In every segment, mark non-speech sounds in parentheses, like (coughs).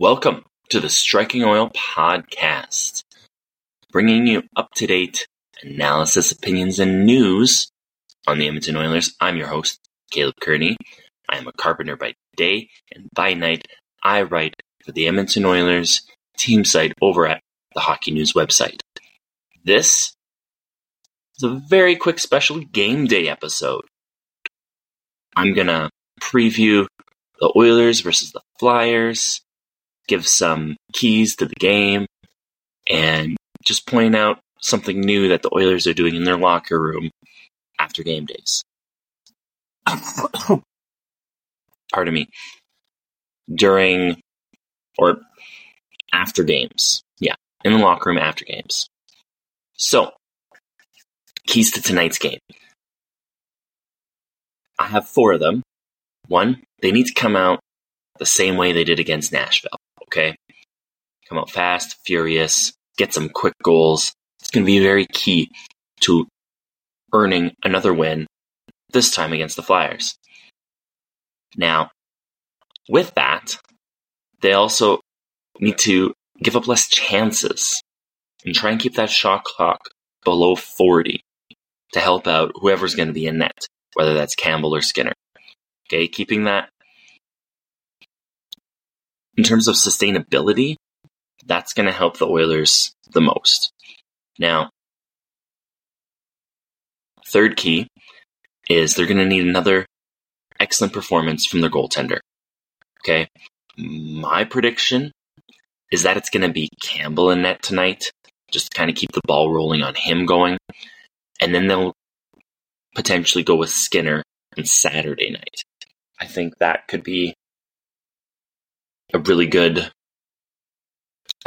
Welcome to the Striking Oil Podcast, bringing you up to date analysis, opinions, and news on the Edmonton Oilers. I'm your host, Caleb Kerney. I am a carpenter by day, and by night, I write for the Edmonton Oilers team site over at the Hockey News website. This is a very quick special game day episode. I'm going to preview the Oilers versus the Flyers, give some keys to the game, and just point out something new that the Oilers are doing in their locker room after game days. (coughs) Pardon me. During or after games. Yeah, in the locker room after games. So, keys to tonight's game. I have four of them. One, they need to come out the same way they did against Nashville, okay? Come out fast, furious, get some quick goals. It's going to be very key to earning another win, this time against the Flyers. Now, with that, they also need to give up less chances and try and keep that shot clock below 40 to help out whoever's going to be in net, whether that's Campbell or Skinner. Okay, keeping that in terms of sustainability, that's going to help the Oilers the most. Now, third key is they're going to need another excellent performance from their goaltender. Okay, my prediction is that it's going to be Campbell in net tonight, just to kind of keep the ball rolling on him going. And then they'll potentially go with Skinner on Saturday night. I think that could be a really good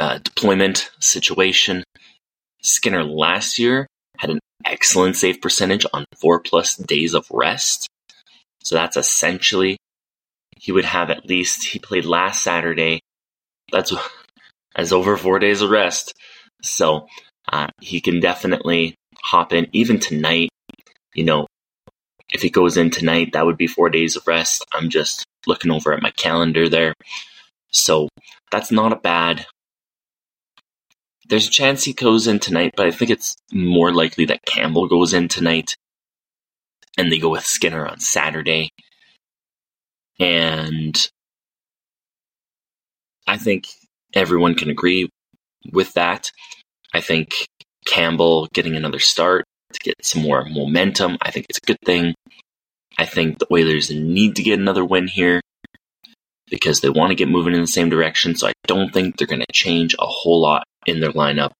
uh, deployment situation. Skinner last year had an excellent save percentage on four plus days of rest. So that's essentially, he would have at least, he played last Saturday. That's as over four days of rest. So uh, he can definitely hop in even tonight. You know, if he goes in tonight, that would be four days of rest. I'm just looking over at my calendar there. So that's not a bad. There's a chance he goes in tonight, but I think it's more likely that Campbell goes in tonight and they go with Skinner on Saturday. And I think everyone can agree with that. I think Campbell getting another start to get some more momentum, I think it's a good thing. I think the Oilers need to get another win here because they want to get moving in the same direction. So I don't think they're going to change a whole lot in their lineup,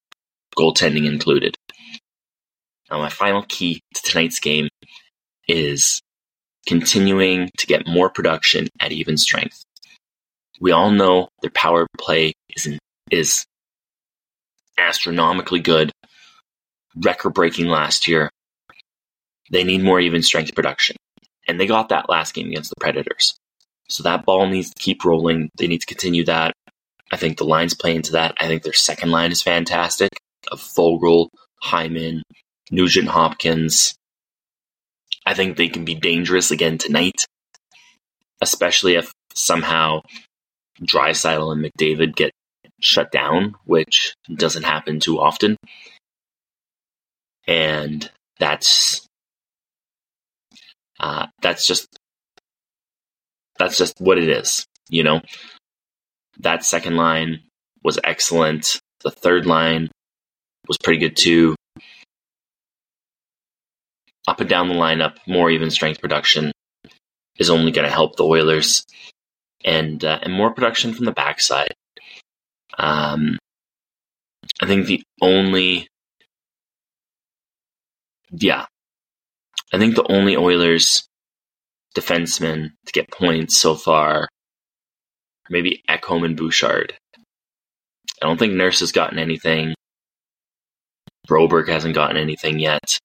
goaltending included. Now, my final key to tonight's game is continuing to get more production at even strength. We all know their power play is is astronomically good, record breaking last year. They need more even strength production. And they got that last game against the Predators. So that ball needs to keep rolling. They need to continue that. I think the lines play into that. I think their second line is fantastic of Foegele, Hyman, Nugent Hopkins. I think they can be dangerous again tonight, especially if somehow Draisaitl and McDavid get shut down, which doesn't happen too often. And that's uh, that's just that's just what it is, you know. That second line was excellent. The third line was pretty good too. Up and down the lineup, more even strength production is only going to help the Oilers, and uh, and more production from the backside. Um, I think the only, yeah, I think the only Oilers defensemen to get points so far maybe Ekholm and Bouchard. I don't think Nurse has gotten anything. Broberg hasn't gotten anything yet.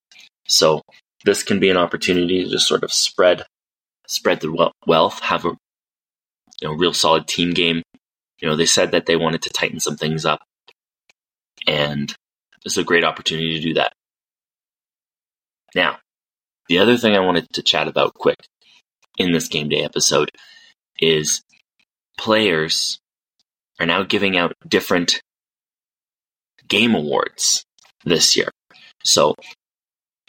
So this can be an opportunity to just sort of spread spread the wealth, have a you know real solid team game. You know, they said that they wanted to tighten some things up. And this is a great opportunity to do that. Now, the other thing I wanted to chat about quick in this game day episode is players are now giving out different game awards this year. So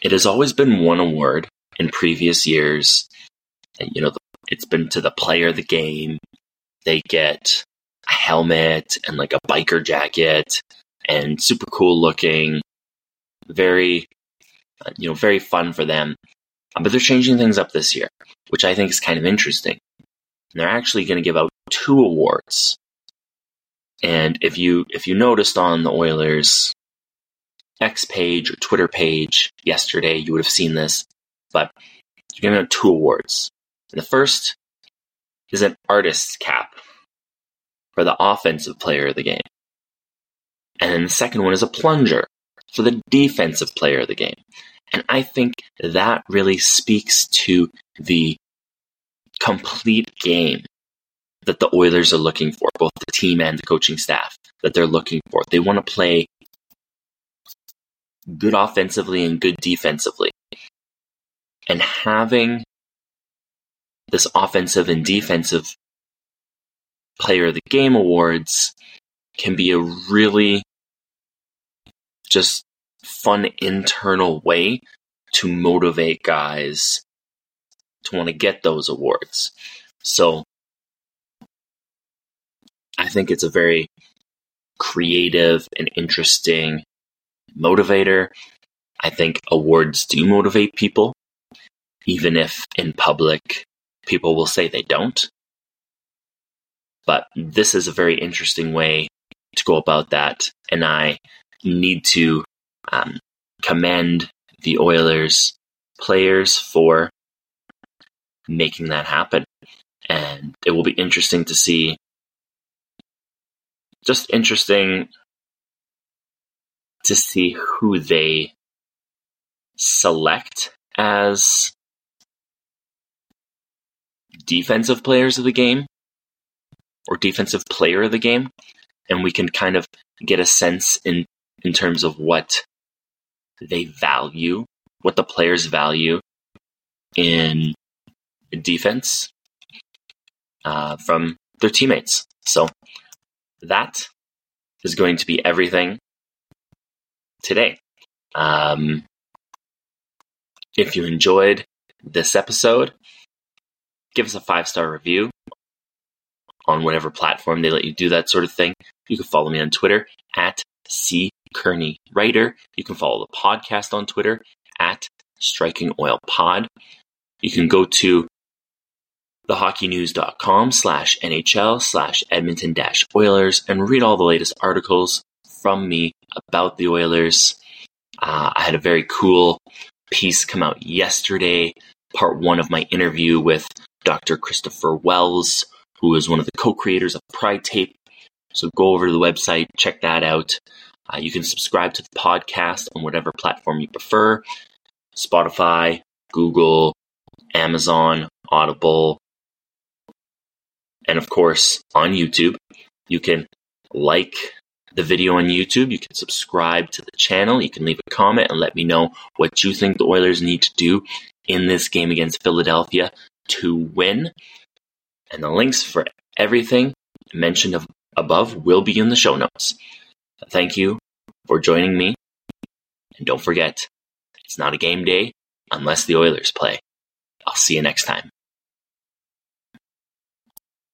it has always been one award in previous years. And, you know, it's been to the player of the game. They get a helmet and like a biker jacket and super cool looking. Very, uh, you know, very fun for them. But they're changing things up this year, which I think is kind of interesting. And they're actually going to give out two awards. And if you if you noticed on the Oilers X page or Twitter page yesterday, you would have seen this. But you're going giving out two awards. And the first is an artist's cap for the offensive player of the game. And then the second one is a plunger for the defensive player of the game. And I think that really speaks to the complete game that the Oilers are looking for, both the team and the coaching staff that they're looking for. They want to play good offensively and good defensively. And having this offensive and defensive player of the game awards can be a really just fun internal way to motivate guys to want to get those awards. So I think it's a very creative and interesting motivator. I think awards do motivate people, even if in public people will say they don't. But this is a very interesting way to go about that, and I need to um, commend the Oilers players for making that happen. And it will be interesting to see, just interesting to see who they select as defensive players of the game or defensive player of the game. And we can kind of get a sense in, in terms of what they value, what the players value in defense uh, from their teammates. So that is going to be everything today. Um, if you enjoyed this episode, give us a five star review on whatever platform they let you do that sort of thing. You can follow me on Twitter at C Kerney Writer. You can follow the podcast on Twitter at Striking Oil Pod. You can go to thehockeynews.com slash NHL slash Edmonton dash Oilers and read all the latest articles from me about the Oilers. Uh, I had a very cool piece come out yesterday, part one of my interview with Dr. Christopher Wells, who is one of the co creators of Pride Tape. So go over to the website, check that out. Uh, you can subscribe to the podcast on whatever platform you prefer Spotify, Google, Amazon, Audible, and of course on YouTube. You can like the video on YouTube. You can subscribe to the channel. You can leave a comment and let me know what you think the Oilers need to do in this game against Philadelphia to win. And the links for everything mentioned above will be in the show notes. Thank you for joining me. And don't forget, it's not a game day unless the Oilers play. I'll see you next time.